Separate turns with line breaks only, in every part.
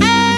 and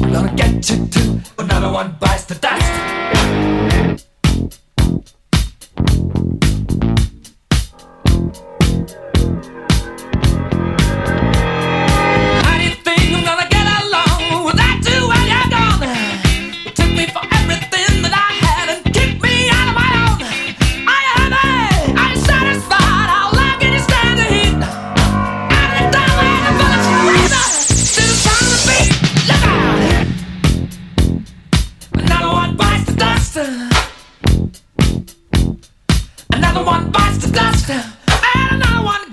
I'm gonna get you too. Another one bites the dust. Another one bites the dust. And another one